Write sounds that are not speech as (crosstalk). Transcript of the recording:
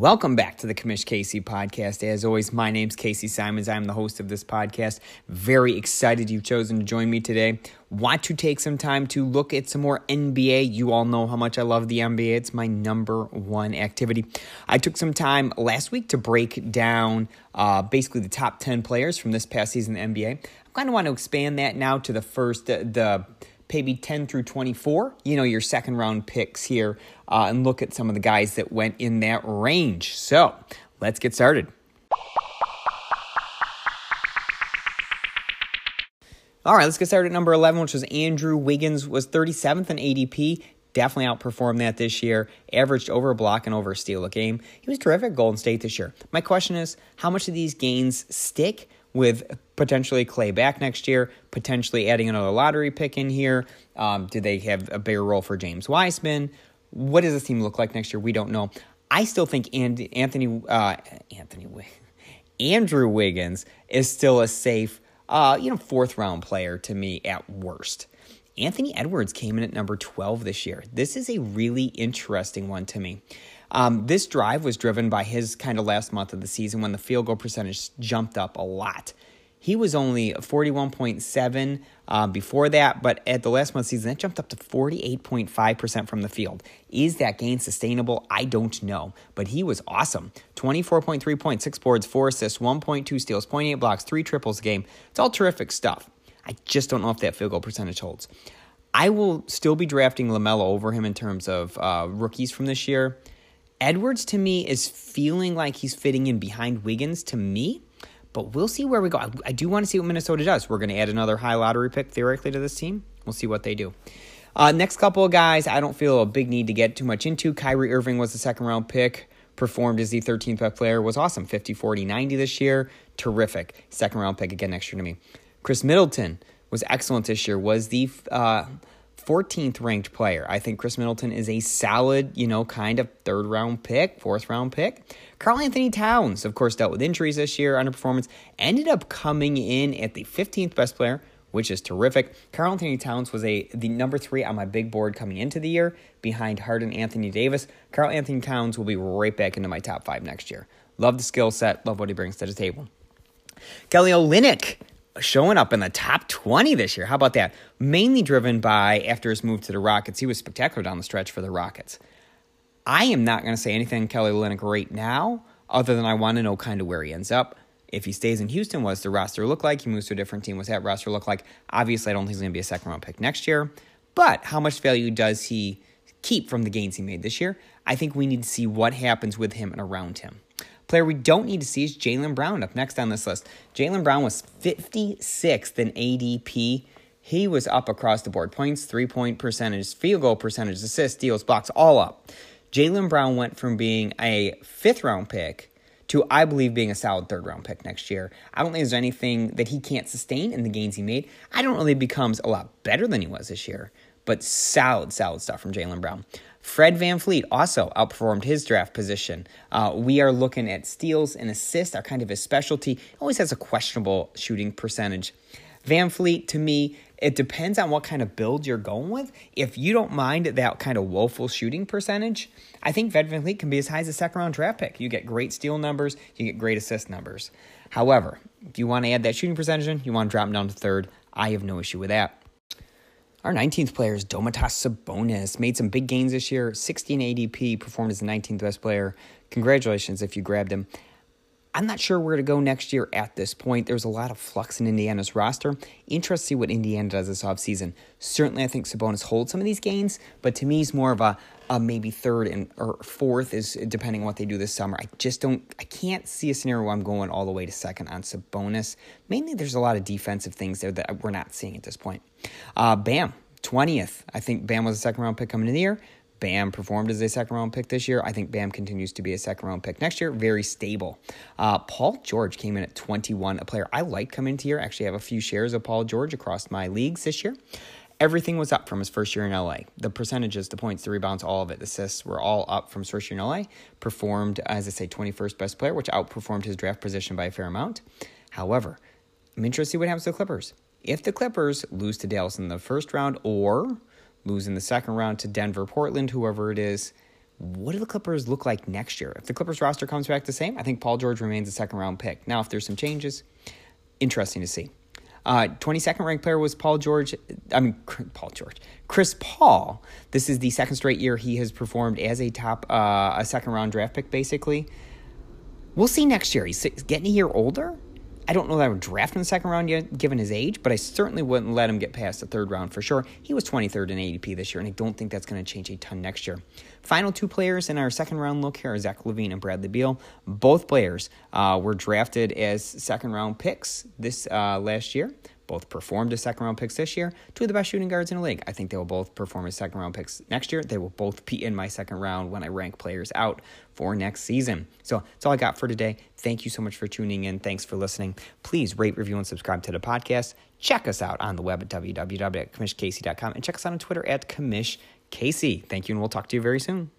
Welcome back to the Commish Casey podcast. As always, my name's Casey Simons. I'm the host of this podcast. Very excited you've chosen to join me today. Want to take some time to look at some more NBA. You all know how much I love the NBA. It's my number one activity. I took some time last week to break down uh, basically the top 10 players from this past season NBA. I kind of want to expand that now to the first, the maybe 10 through 24, you know, your second round picks here, uh, and look at some of the guys that went in that range. So let's get started. All right, let's get started at number 11, which was Andrew Wiggins, was 37th in ADP. Definitely outperformed that this year. Averaged over a block and over a steal a game. He was terrific at Golden State this year. My question is, how much of these gains stick? With potentially Clay back next year, potentially adding another lottery pick in here. Um, do they have a bigger role for James Wiseman? What does this team look like next year? We don't know. I still think Anthony uh, Anthony (laughs) Andrew Wiggins is still a safe, uh, you know, fourth round player to me at worst. Anthony Edwards came in at number 12 this year. This is a really interesting one to me. Um, this drive was driven by his kind of last month of the season when the field goal percentage jumped up a lot. He was only 41.7 uh, before that, but at the last month season, that jumped up to 48.5% from the field. Is that gain sustainable? I don't know, but he was awesome. 24.3 points, 6 boards, 4 assists, 1.2 steals, 0.8 blocks, 3 triples a game. It's all terrific stuff. I just don't know if that field goal percentage holds. I will still be drafting LaMelo over him in terms of uh, rookies from this year. Edwards to me is feeling like he's fitting in behind Wiggins to me, but we'll see where we go. I, I do want to see what Minnesota does. We're going to add another high lottery pick theoretically to this team. We'll see what they do. Uh, next couple of guys, I don't feel a big need to get too much into. Kyrie Irving was the second round pick, performed as the 13th best player, was awesome. 50, 40, 90 this year. Terrific. Second round pick again next year to me. Khris Middleton was excellent this year, was the uh, 14th ranked player. I think Khris Middleton is a solid, you know, kind of third round pick, fourth round pick. Karl-Anthony Towns, of course, dealt with injuries this year, underperformance, ended up coming in at the 15th best player, which is terrific. Karl-Anthony Towns was a the number three on my big board coming into the year, behind Harden Anthony Davis. Karl-Anthony Towns will be right back into my top five next year. Love the skill set, love what he brings to the table. Kelly Olynyk showing up in the top 20 this year. How about that? Mainly driven by after his move to the Rockets. He was spectacular down the stretch for the Rockets. I am not going to say anything Kelly Olynyk right now, other than I want to know kind of where he ends up. If he stays in Houston, what does the roster look like? He moves to a different team. What's that roster look like? Obviously, I don't think he's going to be a second round pick next year. But how much value does he keep from the gains he made this year? I think we need to see what happens with him and around him. Player we don't need to see is Jaylen Brown up next on this list. Jaylen Brown was 56th in ADP. He was up across the board points, three point percentage, field goal percentage, assists, steals, blocks, all up. Jaylen Brown went from being a fifth round pick to, I believe, being a solid third round pick next year. I don't think there's anything that he can't sustain in the gains he made. I don't really becomes a lot better than he was this year, but solid, solid stuff from Jaylen Brown. Fred VanVleet also outperformed his draft position. Uh, we are looking at steals and assists are kind of his specialty. Always has a questionable shooting percentage. VanVleet, to me, it depends on what kind of build you're going with. If you don't mind that kind of woeful shooting percentage, I think Fred VanVleet can be as high as a second round draft pick. You get great steal numbers, you get great assist numbers. However, if you want to add that shooting percentage in, you want to drop him down to third, I have no issue with that. Our 19th player is Domantas Sabonis. Made some big gains this year. 16 ADP, performed as the 19th best player. Congratulations if you grabbed him. I'm not sure where to go next year at this point. There's a lot of flux in Indiana's roster. Interested to see what Indiana does this offseason. Certainly, I think Sabonis holds some of these gains, but to me, he's more of a, a maybe third and or fourth is depending on what they do this summer. I just don't, I can't see a scenario where I'm going all the way to second on Sabonis. Mainly, there's a lot of defensive things there that we're not seeing at this point. Uh, Bam, 20th. I think Bam was a second round pick coming in the year. Bam performed as a second round pick this year. I think Bam continues to be a second round pick next year. Very stable. Uh, Paul George came in at 21, a player I like coming into here. Actually, I have a few shares of Paul George across my leagues this year. Everything was up from his first year in LA. The percentages, the points, the rebounds, all of it, the assists were all up from his first year in LA. Performed, as I say, 21st best player, which outperformed his draft position by a fair amount. However, I'm interested to see what happens to the Clippers. If the Clippers lose to Dallas in the first round or lose in the second round to Denver, Portland, whoever it is, what do the Clippers look like next year? If the Clippers roster comes back the same, I think Paul George remains a second round pick. Now, if there's some changes, interesting to see. Uh, 22nd ranked player was Paul George. I mean, Paul George. Chris Paul. This is the second straight year he has performed as a top, uh, a second round draft pick, basically. We'll see next year. He's getting a year older. I don't know that I would draft him in the second round yet, given his age, but I certainly wouldn't let him get past the third round for sure. He was 23rd in ADP this year, and I don't think that's going to change a ton next year. Final two players in our second round look here are Zach LaVine and Bradley Beal. Both players uh, were drafted as second round picks this uh, last year both performed as second round picks this year. Two of the best shooting guards in the league. I think they will both perform as second round picks next year. They will both be in my second round when I rank players out for next season. So that's all I got for today. Thank you so much for tuning in. Thanks for listening. Please rate, review, and subscribe to the podcast. Check us out on the web at www.commishcasey.com and check us out on Twitter at commishcasey. Thank you, and we'll talk to you very soon.